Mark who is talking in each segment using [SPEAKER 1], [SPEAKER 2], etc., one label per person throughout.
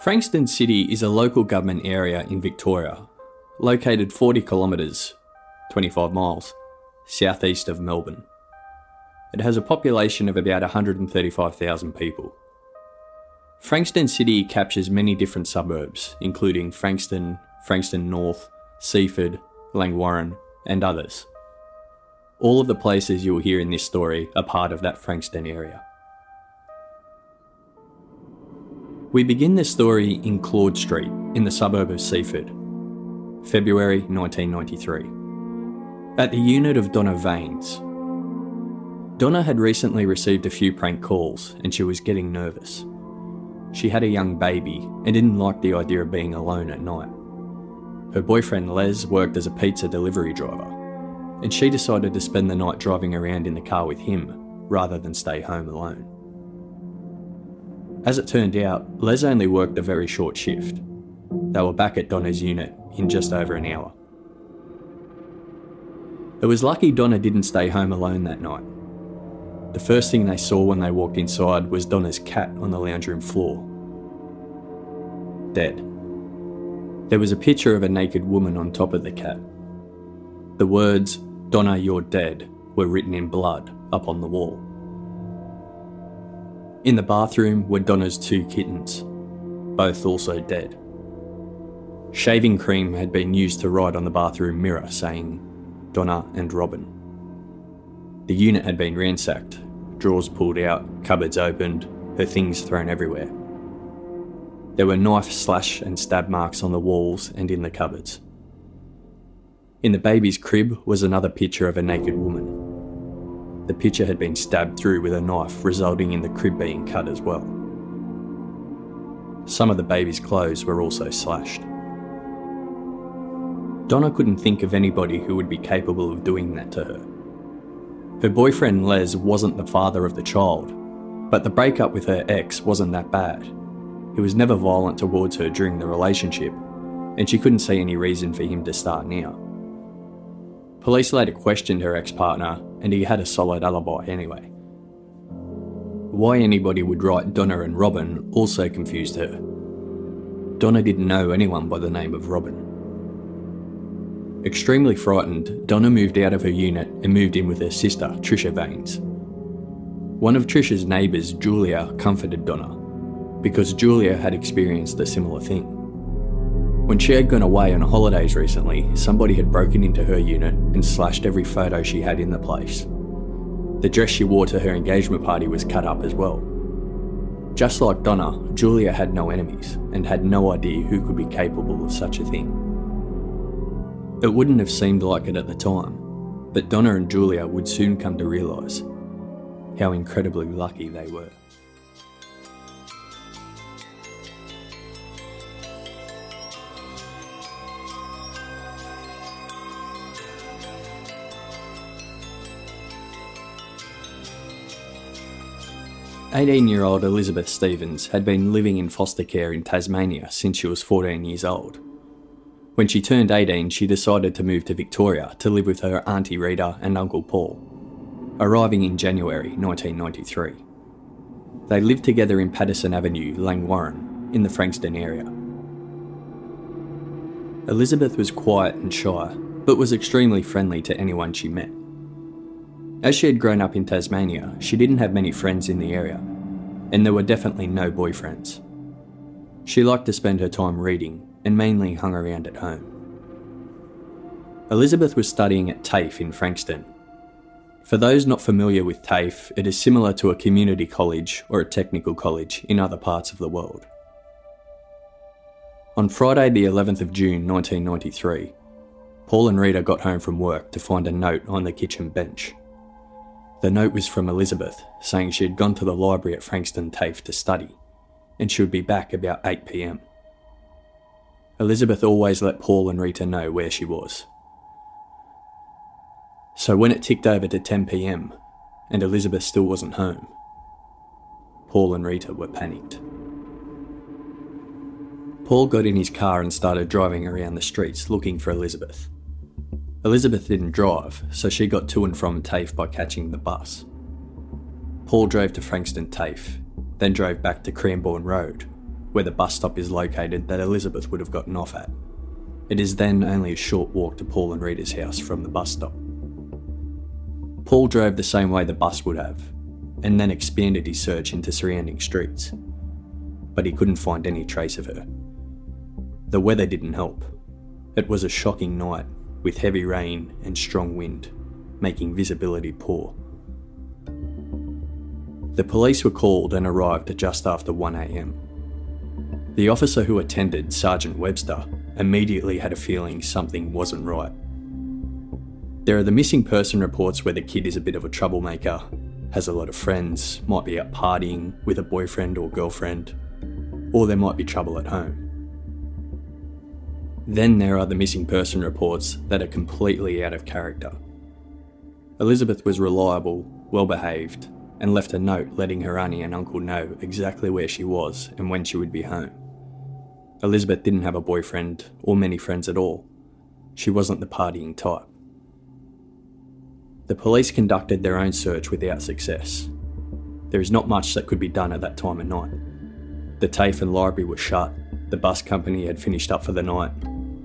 [SPEAKER 1] Frankston City is a local government area in Victoria, located 40 kilometres, 25 miles, southeast of Melbourne. It has a population of about 135,000 people. Frankston City captures many different suburbs, including Frankston, Frankston North, Seaford, Langwarrin, and others. All of the places you will hear in this story are part of that Frankston area. We begin this story in Claude Street in the suburb of Seaford, February 1993. At the unit of Donna Vaines. Donna had recently received a few prank calls and she was getting nervous. She had a young baby and didn't like the idea of being alone at night. Her boyfriend Les worked as a pizza delivery driver, and she decided to spend the night driving around in the car with him rather than stay home alone. As it turned out, Les only worked a very short shift. They were back at Donna's unit in just over an hour. It was lucky Donna didn't stay home alone that night. The first thing they saw when they walked inside was Donna's cat on the lounge room floor. Dead. There was a picture of a naked woman on top of the cat. The words, Donna, you're dead, were written in blood up on the wall. In the bathroom were Donna's two kittens, both also dead. Shaving cream had been used to write on the bathroom mirror saying, Donna and Robin. The unit had been ransacked, drawers pulled out, cupboards opened, her things thrown everywhere. There were knife slash and stab marks on the walls and in the cupboards. In the baby's crib was another picture of a naked woman. The pitcher had been stabbed through with a knife, resulting in the crib being cut as well. Some of the baby's clothes were also slashed. Donna couldn't think of anybody who would be capable of doing that to her. Her boyfriend Les wasn't the father of the child, but the breakup with her ex wasn't that bad. He was never violent towards her during the relationship, and she couldn't see any reason for him to start now. Police later questioned her ex partner, and he had a solid alibi anyway. Why anybody would write Donna and Robin also confused her. Donna didn't know anyone by the name of Robin. Extremely frightened, Donna moved out of her unit and moved in with her sister, Trisha Vaines. One of Trisha's neighbours, Julia, comforted Donna because Julia had experienced a similar thing. When she had gone away on holidays recently, somebody had broken into her unit and slashed every photo she had in the place. The dress she wore to her engagement party was cut up as well. Just like Donna, Julia had no enemies and had no idea who could be capable of such a thing. It wouldn't have seemed like it at the time, but Donna and Julia would soon come to realise how incredibly lucky they were. 18 year old Elizabeth Stevens had been living in foster care in Tasmania since she was 14 years old. When she turned 18, she decided to move to Victoria to live with her Auntie Rita and Uncle Paul, arriving in January 1993. They lived together in Patterson Avenue, Langwarrin, in the Frankston area. Elizabeth was quiet and shy, but was extremely friendly to anyone she met. As she had grown up in Tasmania, she didn't have many friends in the area, and there were definitely no boyfriends. She liked to spend her time reading and mainly hung around at home. Elizabeth was studying at TAFE in Frankston. For those not familiar with TAFE, it is similar to a community college or a technical college in other parts of the world. On Friday, the 11th of June 1993, Paul and Rita got home from work to find a note on the kitchen bench. The note was from Elizabeth, saying she had gone to the library at Frankston TAFE to study, and she would be back about 8pm. Elizabeth always let Paul and Rita know where she was. So when it ticked over to 10pm, and Elizabeth still wasn't home, Paul and Rita were panicked. Paul got in his car and started driving around the streets looking for Elizabeth. Elizabeth didn't drive, so she got to and from TAFE by catching the bus. Paul drove to Frankston TAFE, then drove back to Cranbourne Road, where the bus stop is located that Elizabeth would have gotten off at. It is then only a short walk to Paul and Rita's house from the bus stop. Paul drove the same way the bus would have, and then expanded his search into surrounding streets. But he couldn't find any trace of her. The weather didn't help. It was a shocking night, with heavy rain and strong wind, making visibility poor. The police were called and arrived just after 1am. The officer who attended, Sergeant Webster, immediately had a feeling something wasn't right. There are the missing person reports where the kid is a bit of a troublemaker, has a lot of friends, might be out partying with a boyfriend or girlfriend, or there might be trouble at home. Then there are the missing person reports that are completely out of character. Elizabeth was reliable, well behaved, and left a note letting her auntie and uncle know exactly where she was and when she would be home. Elizabeth didn't have a boyfriend or many friends at all. She wasn't the partying type. The police conducted their own search without success. There is not much that could be done at that time of night. The TAFE and library were shut, the bus company had finished up for the night.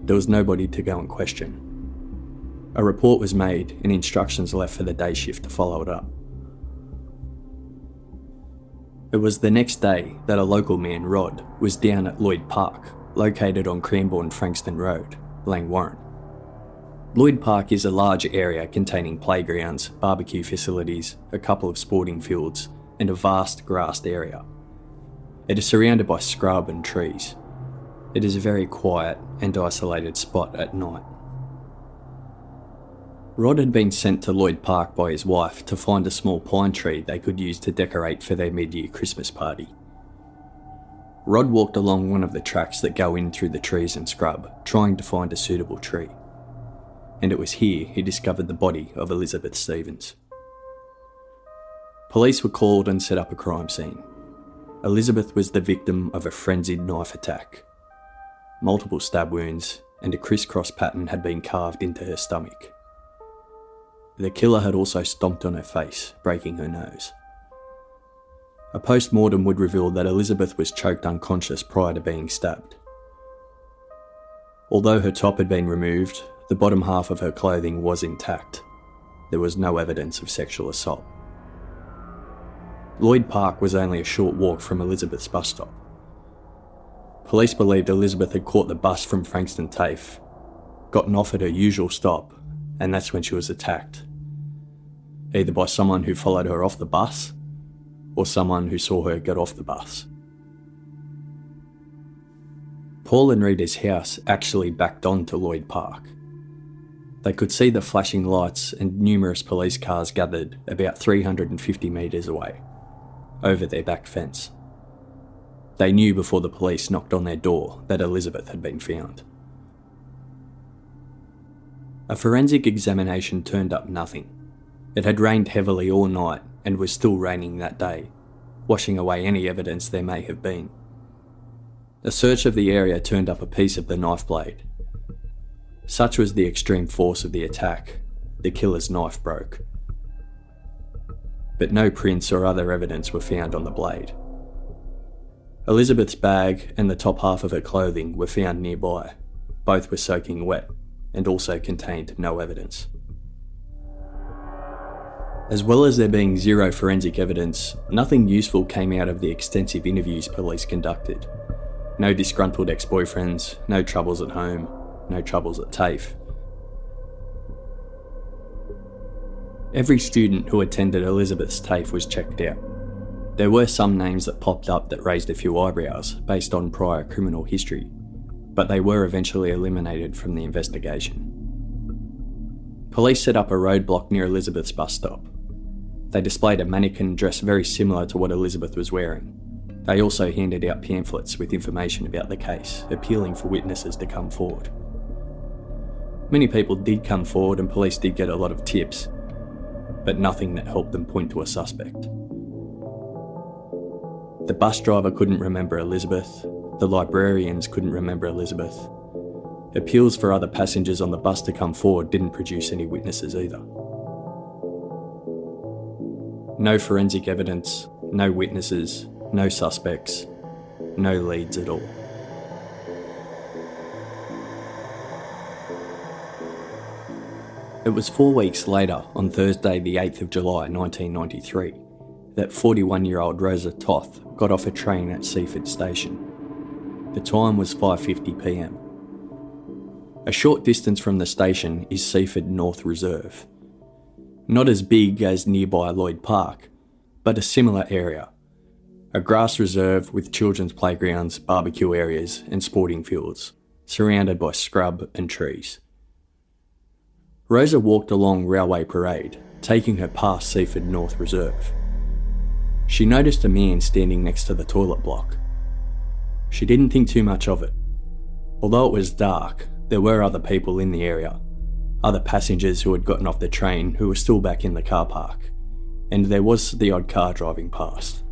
[SPEAKER 1] There was nobody to go and question. A report was made and instructions left for the day shift to follow it up. It was the next day that a local man, Rod, was down at Lloyd Park, located on Cranbourne Frankston Road, Langwarrin. Lloyd Park is a large area containing playgrounds, barbecue facilities, a couple of sporting fields, and a vast grassed area. It is surrounded by scrub and trees. It is a very quiet and isolated spot at night. Rod had been sent to Lloyd Park by his wife to find a small pine tree they could use to decorate for their mid year Christmas party. Rod walked along one of the tracks that go in through the trees and scrub, trying to find a suitable tree. And it was here he discovered the body of Elizabeth Stevens. Police were called and set up a crime scene. Elizabeth was the victim of a frenzied knife attack. Multiple stab wounds and a crisscross pattern had been carved into her stomach. The killer had also stomped on her face, breaking her nose. A post mortem would reveal that Elizabeth was choked unconscious prior to being stabbed. Although her top had been removed, the bottom half of her clothing was intact. There was no evidence of sexual assault. Lloyd Park was only a short walk from Elizabeth's bus stop. Police believed Elizabeth had caught the bus from Frankston TAFE, gotten off at her usual stop, and that's when she was attacked. Either by someone who followed her off the bus or someone who saw her get off the bus. Paul and Rita's house actually backed onto Lloyd Park. They could see the flashing lights and numerous police cars gathered about 350 metres away, over their back fence. They knew before the police knocked on their door that Elizabeth had been found. A forensic examination turned up nothing. It had rained heavily all night and was still raining that day, washing away any evidence there may have been. A search of the area turned up a piece of the knife blade. Such was the extreme force of the attack, the killer's knife broke. But no prints or other evidence were found on the blade. Elizabeth's bag and the top half of her clothing were found nearby. Both were soaking wet and also contained no evidence. As well as there being zero forensic evidence, nothing useful came out of the extensive interviews police conducted. No disgruntled ex boyfriends, no troubles at home, no troubles at TAFE. Every student who attended Elizabeth's TAFE was checked out. There were some names that popped up that raised a few eyebrows based on prior criminal history, but they were eventually eliminated from the investigation. Police set up a roadblock near Elizabeth's bus stop. They displayed a mannequin dressed very similar to what Elizabeth was wearing. They also handed out pamphlets with information about the case, appealing for witnesses to come forward. Many people did come forward and police did get a lot of tips, but nothing that helped them point to a suspect. The bus driver couldn't remember Elizabeth, the librarians couldn't remember Elizabeth. Appeals for other passengers on the bus to come forward didn't produce any witnesses either. No forensic evidence, no witnesses, no suspects. no leads at all. It was four weeks later, on Thursday, the 8th of July 1993, that 41 year old Rosa Toth got off a train at Seaford Station. The time was 5:50 p.m. A short distance from the station is Seaford North Reserve. Not as big as nearby Lloyd Park, but a similar area. A grass reserve with children's playgrounds, barbecue areas, and sporting fields, surrounded by scrub and trees. Rosa walked along Railway Parade, taking her past Seaford North Reserve. She noticed a man standing next to the toilet block. She didn't think too much of it. Although it was dark, there were other people in the area, other passengers who had gotten off the train who were still back in the car park, and there was the odd car driving past.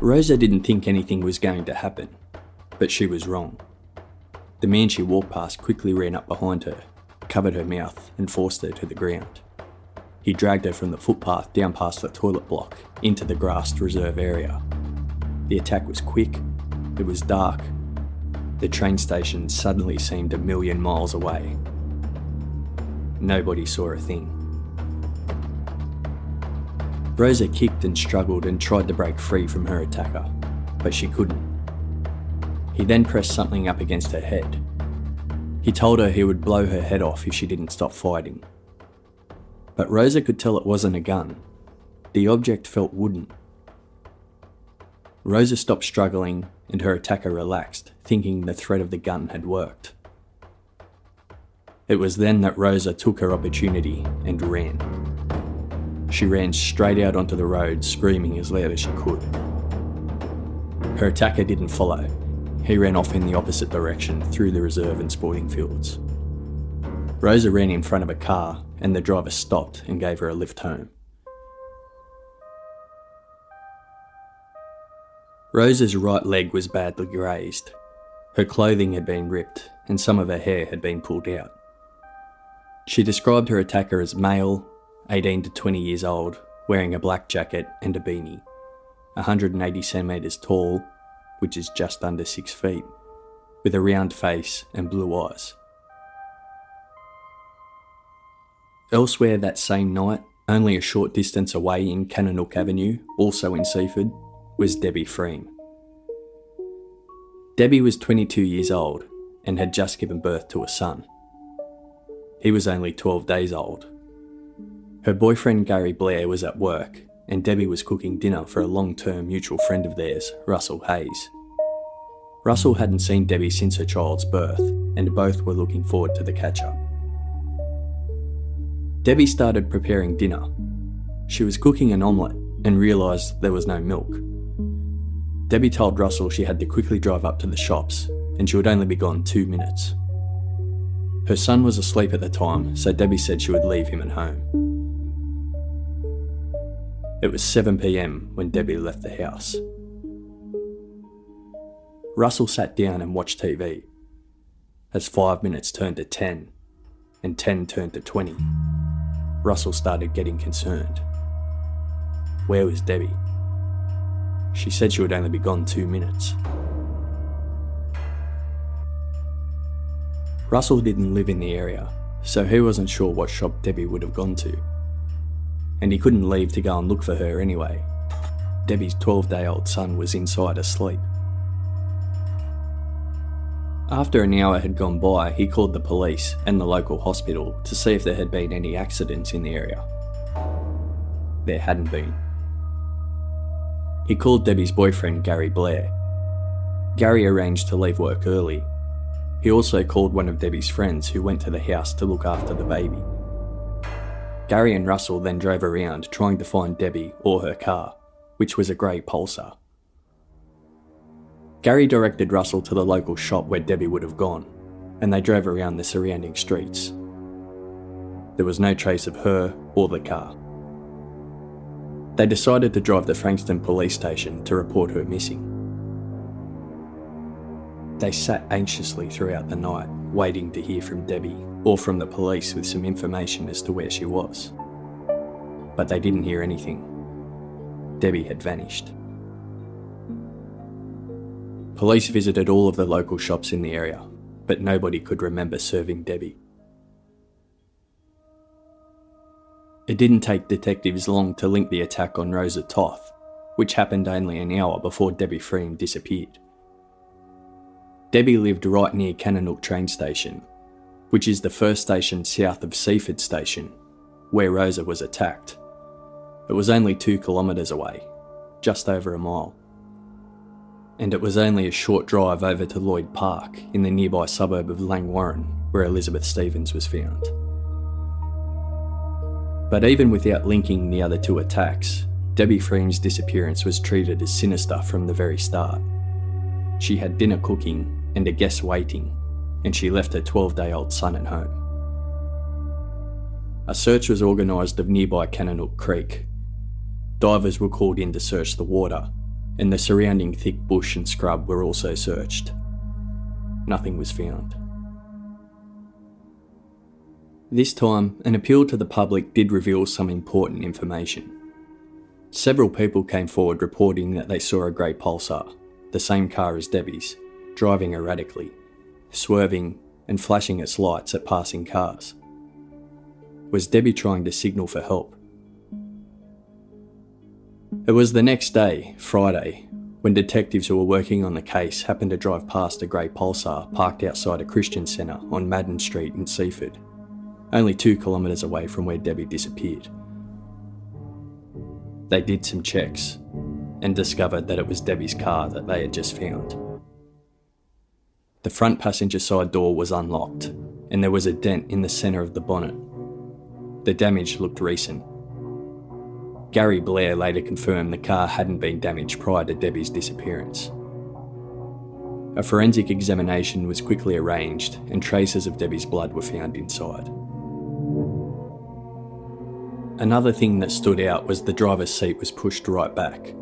[SPEAKER 1] Rosa didn't think anything was going to happen, but she was wrong. The man she walked past quickly ran up behind her, covered her mouth, and forced her to the ground. He dragged her from the footpath down past the toilet block into the grassed reserve area. The attack was quick, it was dark. The train station suddenly seemed a million miles away. Nobody saw a thing. Rosa kicked and struggled and tried to break free from her attacker, but she couldn't. He then pressed something up against her head. He told her he would blow her head off if she didn't stop fighting. But Rosa could tell it wasn't a gun. The object felt wooden. Rosa stopped struggling and her attacker relaxed, thinking the threat of the gun had worked. It was then that Rosa took her opportunity and ran. She ran straight out onto the road, screaming as loud as she could. Her attacker didn't follow, he ran off in the opposite direction through the reserve and sporting fields. Rosa ran in front of a car and the driver stopped and gave her a lift home. Rosa's right leg was badly grazed. Her clothing had been ripped and some of her hair had been pulled out. She described her attacker as male, 18 to 20 years old, wearing a black jacket and a beanie, 180 centimetres tall which is just under six feet, with a round face and blue eyes. Elsewhere that same night, only a short distance away in Kananook Avenue, also in Seaford, was Debbie Fream. Debbie was 22 years old and had just given birth to a son. He was only 12 days old. Her boyfriend Gary Blair was at work and Debbie was cooking dinner for a long term mutual friend of theirs, Russell Hayes. Russell hadn't seen Debbie since her child's birth, and both were looking forward to the catch up. Debbie started preparing dinner. She was cooking an omelette and realised there was no milk. Debbie told Russell she had to quickly drive up to the shops and she would only be gone two minutes. Her son was asleep at the time, so Debbie said she would leave him at home. It was 7pm when Debbie left the house. Russell sat down and watched TV. As five minutes turned to 10, and 10 turned to 20, Russell started getting concerned. Where was Debbie? She said she would only be gone two minutes. Russell didn't live in the area, so he wasn't sure what shop Debbie would have gone to and he couldn't leave to go and look for her anyway. Debbie's 12 day old son was inside asleep. After an hour had gone by, he called the police and the local hospital to see if there had been any accidents in the area. There hadn't been. He called Debbie's boyfriend, Gary Blair. Gary arranged to leave work early. He also called one of Debbie's friends who went to the house to look after the baby. Gary and Russell then drove around trying to find Debbie or her car, which was a grey Pulsar. Gary directed Russell to the local shop where Debbie would have gone, and they drove around the surrounding streets. There was no trace of her or the car. They decided to drive to Frankston police station to report her missing. They sat anxiously throughout the night, waiting to hear from Debbie or from the police with some information as to where she was. But they didn't hear anything. Debbie had vanished. Police visited all of the local shops in the area, but nobody could remember serving Debbie. It didn't take detectives long to link the attack on Rosa Toth, which happened only an hour before Debbie Fream disappeared. Debbie lived right near Kananook train station, which is the first station south of Seaford Station, where Rosa was attacked. It was only two kilometres away, just over a mile. And it was only a short drive over to Lloyd Park in the nearby suburb of Langwarrin, where Elizabeth Stevens was found. But even without linking the other two attacks, Debbie Fream's disappearance was treated as sinister from the very start. She had dinner cooking and a guest waiting, and she left her 12 day old son at home. A search was organised of nearby Kananook Creek. Divers were called in to search the water, and the surrounding thick bush and scrub were also searched. Nothing was found. This time, an appeal to the public did reveal some important information. Several people came forward reporting that they saw a grey pulsar, the same car as Debbie's, driving erratically, swerving and flashing its lights at passing cars. Was Debbie trying to signal for help? It was the next day, Friday, when detectives who were working on the case happened to drive past a grey pulsar parked outside a Christian centre on Madden Street in Seaford only two kilometres away from where Debbie disappeared. They did some checks and discovered that it was Debbie's car that they had just found. The front passenger side door was unlocked, and there was a dent in the centre of the bonnet. The damage looked recent. Gary Blair later confirmed the car hadn't been damaged prior to Debbie's disappearance. A forensic examination was quickly arranged, and traces of Debbie's blood were found inside. Another thing that stood out was the driver's seat was pushed right back.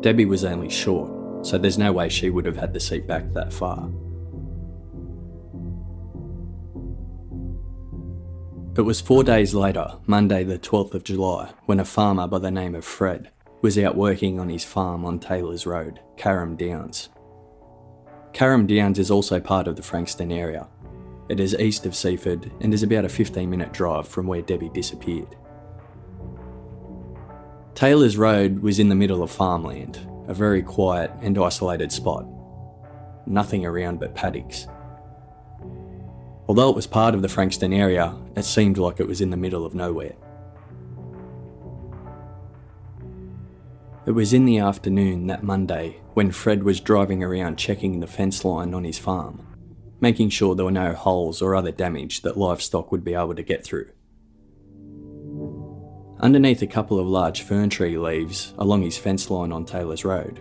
[SPEAKER 1] Debbie was only short, so there's no way she would have had the seat back that far. It was four days later, Monday the 12th of July, when a farmer by the name of Fred was out working on his farm on Taylor's Road, Carrum Downs. Carrum Downs is also part of the Frankston area. It is east of Seaford and is about a 15 minute drive from where Debbie disappeared. Taylor's Road was in the middle of farmland, a very quiet and isolated spot. Nothing around but paddocks. Although it was part of the Frankston area, it seemed like it was in the middle of nowhere. It was in the afternoon that Monday when Fred was driving around checking the fence line on his farm, making sure there were no holes or other damage that livestock would be able to get through. Underneath a couple of large fern tree leaves along his fence line on Taylor's Road,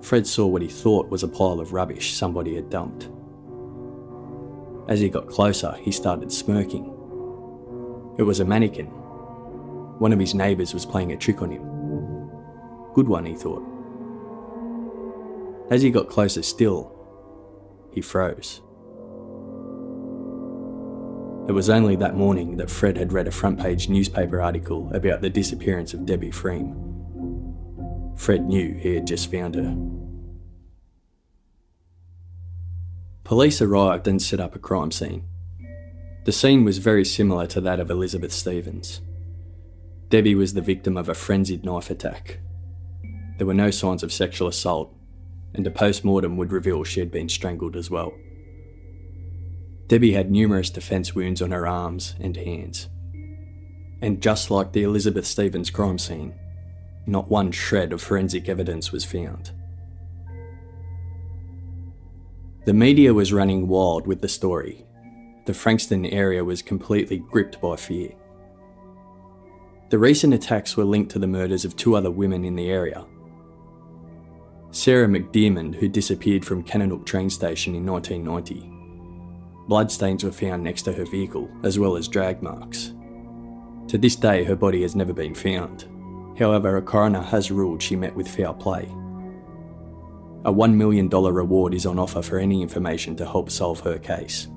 [SPEAKER 1] Fred saw what he thought was a pile of rubbish somebody had dumped. As he got closer, he started smirking. It was a mannequin. One of his neighbours was playing a trick on him. Good one, he thought. As he got closer still, he froze. It was only that morning that Fred had read a front page newspaper article about the disappearance of Debbie Fream. Fred knew he had just found her. Police arrived and set up a crime scene. The scene was very similar to that of Elizabeth Stevens. Debbie was the victim of a frenzied knife attack. There were no signs of sexual assault, and a post mortem would reveal she had been strangled as well. Debbie had numerous defence wounds on her arms and hands. And just like the Elizabeth Stevens crime scene, not one shred of forensic evidence was found. The media was running wild with the story. The Frankston area was completely gripped by fear. The recent attacks were linked to the murders of two other women in the area. Sarah McDiarmid, who disappeared from Kananook train station in 1990, Bloodstains were found next to her vehicle, as well as drag marks. To this day, her body has never been found. However, a coroner has ruled she met with foul play. A $1 million reward is on offer for any information to help solve her case.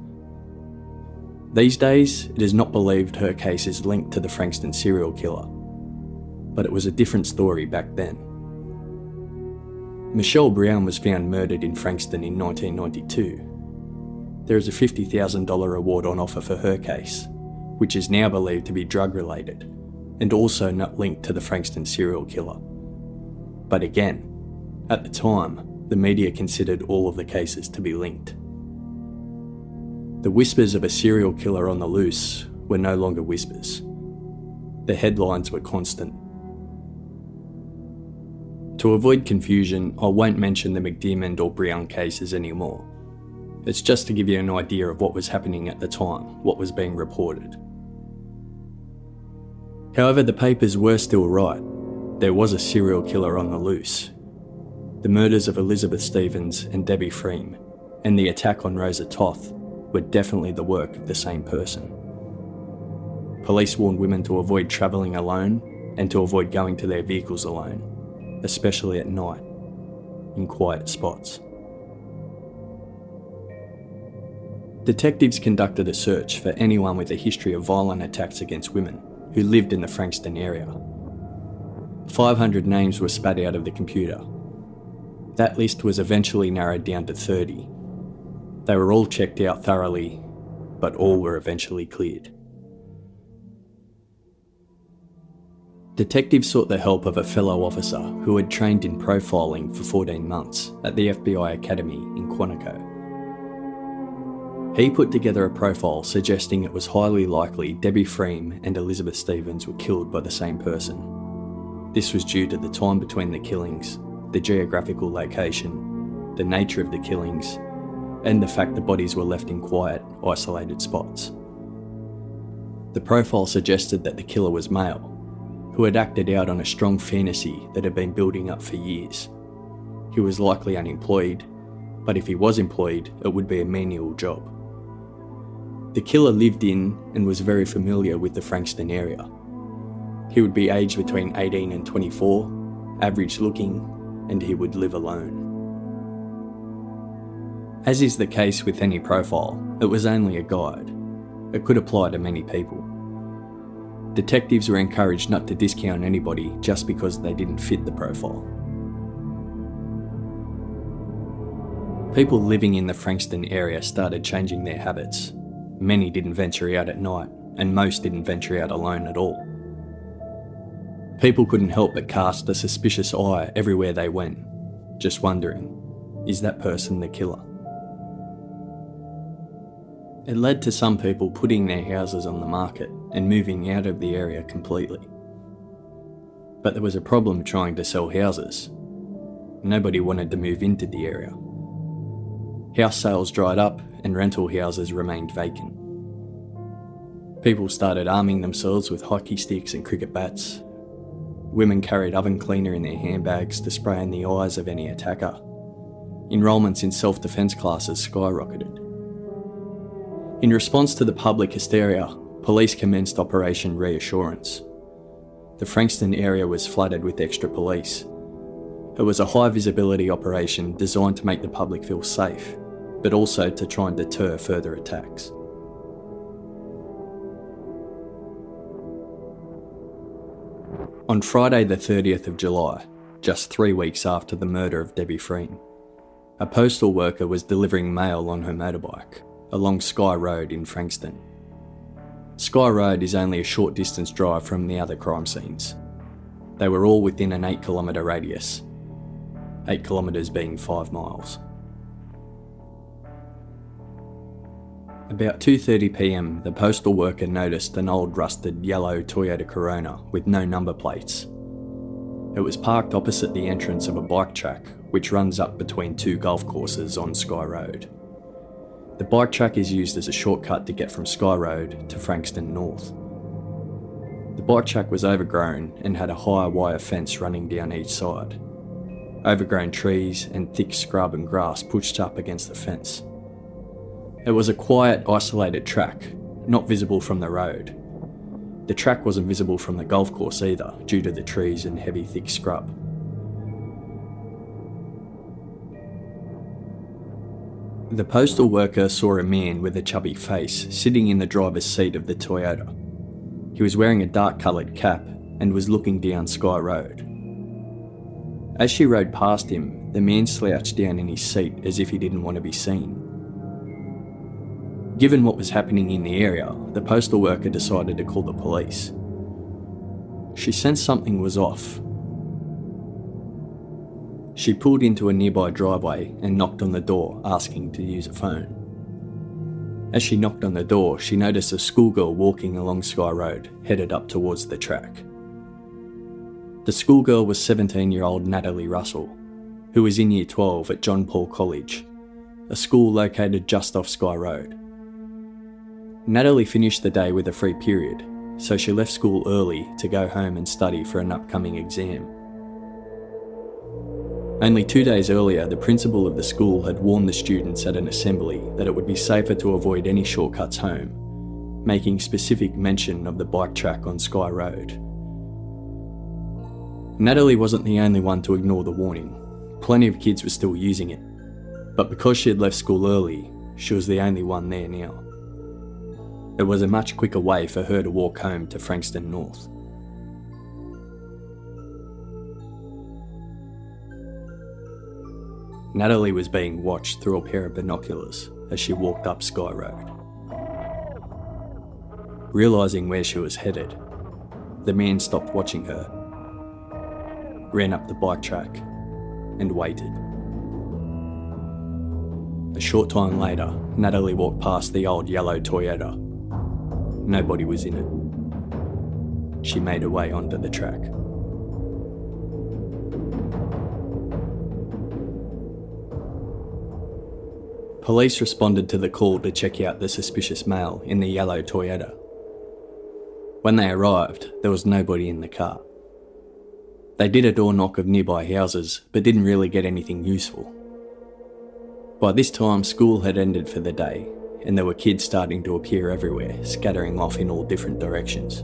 [SPEAKER 1] These days, it is not believed her case is linked to the Frankston serial killer, but it was a different story back then. Michelle Brown was found murdered in Frankston in 1992. There is a $50,000 reward on offer for her case, which is now believed to be drug related and also not linked to the Frankston serial killer. But again, at the time, the media considered all of the cases to be linked. The whispers of a serial killer on the loose were no longer whispers. The headlines were constant to avoid confusion, I won't mention the McDiarmid or Brown cases anymore. It's just to give you an idea of what was happening at the time, what was being reported. However, the papers were still right. There was a serial killer on the loose. The murders of Elizabeth Stevens and Debbie Fream, and the attack on Rosa Toth, were definitely the work of the same person. Police warned women to avoid travelling alone and to avoid going to their vehicles alone especially at night, in quiet spots. Detectives conducted a search for anyone with a history of violent attacks against women who lived in the Frankston area. 500 names were spat out of the computer. That list was eventually narrowed down to 30. They were all checked out thoroughly, but all were eventually cleared. Detectives sought the help of a fellow officer who had trained in profiling for 14 months at the FBI Academy in Quantico. He put together a profile suggesting it was highly likely Debbie Fream and Elizabeth Stevens were killed by the same person. This was due to the time between the killings, the geographical location, the nature of the killings, and the fact the bodies were left in quiet, isolated spots. The profile suggested that the killer was male, who had acted out on a strong fantasy that had been building up for years. He was likely unemployed, but if he was employed, it would be a menial job. The killer lived in and was very familiar with the Frankston area. He would be aged between 18 and 24, average looking, and he would live alone. As is the case with any profile, it was only a guide. It could apply to many people. Detectives were encouraged not to discount anybody just because they didn't fit the profile. People living in the Frankston area started changing their habits. Many didn't venture out at night, and most didn't venture out alone at all. People couldn't help but cast a suspicious eye everywhere they went, just wondering is that person the killer? It led to some people putting their houses on the market and moving out of the area completely. But there was a problem trying to sell houses. Nobody wanted to move into the area. House sales dried up and rental houses remained vacant. People started arming themselves with hockey sticks and cricket bats. Women carried oven cleaner in their handbags to spray in the eyes of any attacker. Enrolments in self defence classes skyrocketed. In response to the public hysteria, police commenced Operation Reassurance. The Frankston area was flooded with extra police. It was a high visibility operation designed to make the public feel safe, but also to try and deter further attacks. On Friday, the 30th of July, just three weeks after the murder of Debbie Fream, a postal worker was delivering mail on her motorbike along Skye Road in Frankston. Skye Road is only a short distance drive from the other crime scenes. They were all within an 8 kilometre radius, 8 kilometres being 5 miles. About 2.30pm, the postal worker noticed an old rusted yellow Toyota Corona with no number plates. It was parked opposite the entrance of a bike track which runs up between two golf courses on Skye Road. The bike track is used as a shortcut to get from Skye Road to Frankston North. The bike track was overgrown and had a high wire fence running down each side. Overgrown trees and thick scrub and grass pushed up against the fence. It was a quiet, isolated track, not visible from the road. The track wasn't visible from the golf course either, due to the trees and heavy, thick scrub. The postal worker saw a man with a chubby face sitting in the driver's seat of the Toyota. He was wearing a dark coloured cap and was looking down Skye Road. As she rode past him, the man slouched down in his seat as if he didn't want to be seen. Given what was happening in the area, the postal worker decided to call the police. She sensed something was off. She pulled into a nearby driveway and knocked on the door, asking to use a phone. As she knocked on the door, she noticed a schoolgirl walking along Skye Road, headed up towards the track. The schoolgirl was 17 year old Natalie Russell, who was in Year 12 at John Paul College, a school located just off Skye Road. Natalie finished the day with a free period, so she left school early to go home and study for an upcoming exam. Only two days earlier, the principal of the school had warned the students at an assembly that it would be safer to avoid any shortcuts home, making specific mention of the bike track on Skye Road. Natalie wasn't the only one to ignore the warning. Plenty of kids were still using it. But because she had left school early, she was the only one there now. It was a much quicker way for her to walk home to Frankston North. Natalie was being watched through a pair of binoculars as she walked up Skye Road. Realising where she was headed, the man stopped watching her ran up the bike track, and waited. A short time later, Natalie walked past the old yellow Toyota. Nobody was in it. She made her way onto the track. Police responded to the call to check out the suspicious male in the yellow Toyota. When they arrived, there was nobody in the car. They did a door knock of nearby houses, but didn't really get anything useful. By this time, school had ended for the day, and there were kids starting to appear everywhere, scattering off in all different directions.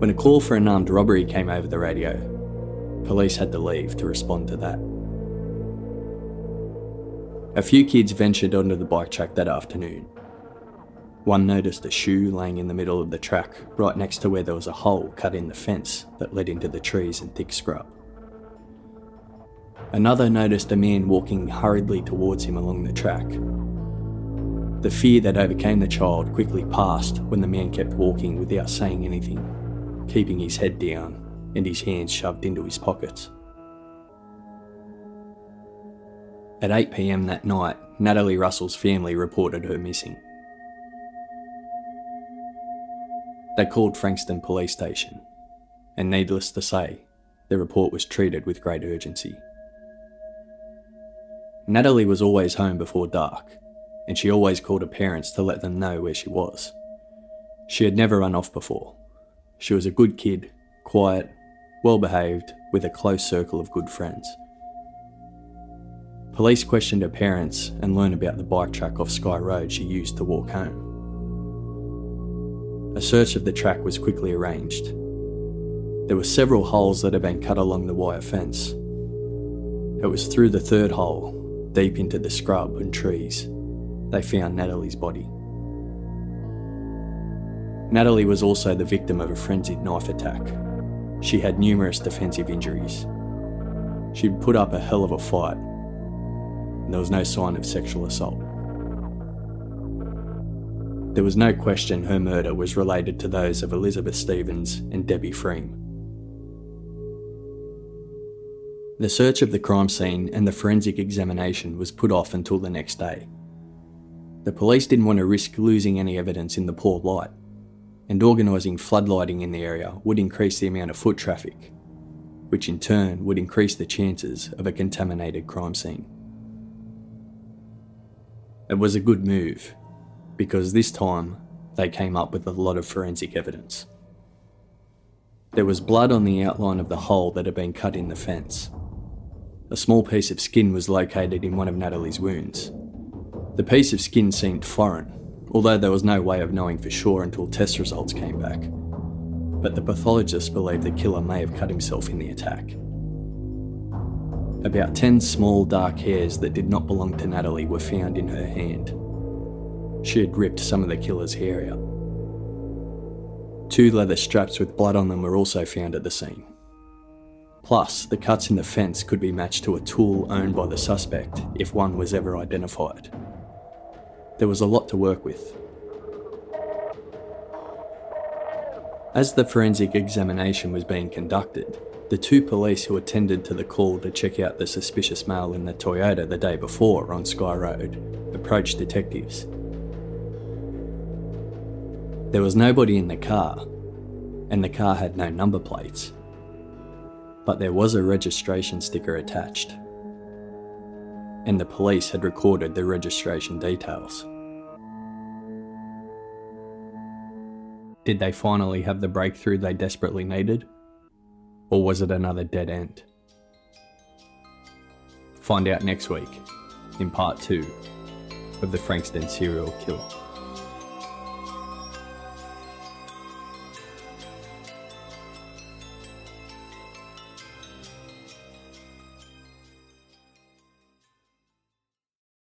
[SPEAKER 1] When a call for an armed robbery came over the radio, police had to leave to respond to that. A few kids ventured onto the bike track that afternoon, one noticed a shoe laying in the middle of the track, right next to where there was a hole cut in the fence that led into the trees and thick scrub. Another noticed a man walking hurriedly towards him along the track. The fear that overcame the child quickly passed when the man kept walking without saying anything, keeping his head down and his hands shoved into his pockets. At 8pm that night, Natalie Russell's family reported her missing. They called Frankston Police Station, and needless to say, the report was treated with great urgency. Natalie was always home before dark, and she always called her parents to let them know where she was. She had never run off before. She was a good kid, quiet, well behaved, with a close circle of good friends. Police questioned her parents and learned about the bike track off Skye Road she used to walk home. A search of the track was quickly arranged. There were several holes that had been cut along the wire fence. It was through the third hole, deep into the scrub and trees, they found Natalie's body. Natalie was also the victim of a frenzied knife attack. She had numerous defensive injuries. She'd put up a hell of a fight, and there was no sign of sexual assault. There was no question her murder was related to those of Elizabeth Stevens and Debbie Fream. The search of the crime scene and the forensic examination was put off until the next day. The police didn't want to risk losing any evidence in the poor light, and organising floodlighting in the area would increase the amount of foot traffic, which in turn would increase the chances of a contaminated crime scene. It was a good move, because this time they came up with a lot of forensic evidence. There was blood on the outline of the hole that had been cut in the fence. A small piece of skin was located in one of Natalie's wounds. The piece of skin seemed foreign, although there was no way of knowing for sure until test results came back. But the pathologist believed the killer may have cut himself in the attack. About 10 small dark hairs that did not belong to Natalie were found in her hand. She had ripped some of the killer's hair out. Two leather straps with blood on them were also found at the scene. Plus, the cuts in the fence could be matched to a tool owned by the suspect if one was ever identified. There was a lot to work with. As the forensic examination was being conducted, the two police who attended to the call to check out the suspicious male in the Toyota the day before on Skye Road approached detectives. There was nobody in the car, and the car had no number plates. But there was a registration sticker attached, and the police had recorded the registration details. Did they finally have the breakthrough they desperately needed? Or was it another dead end? Find out next week in part two of the Frankston serial killer.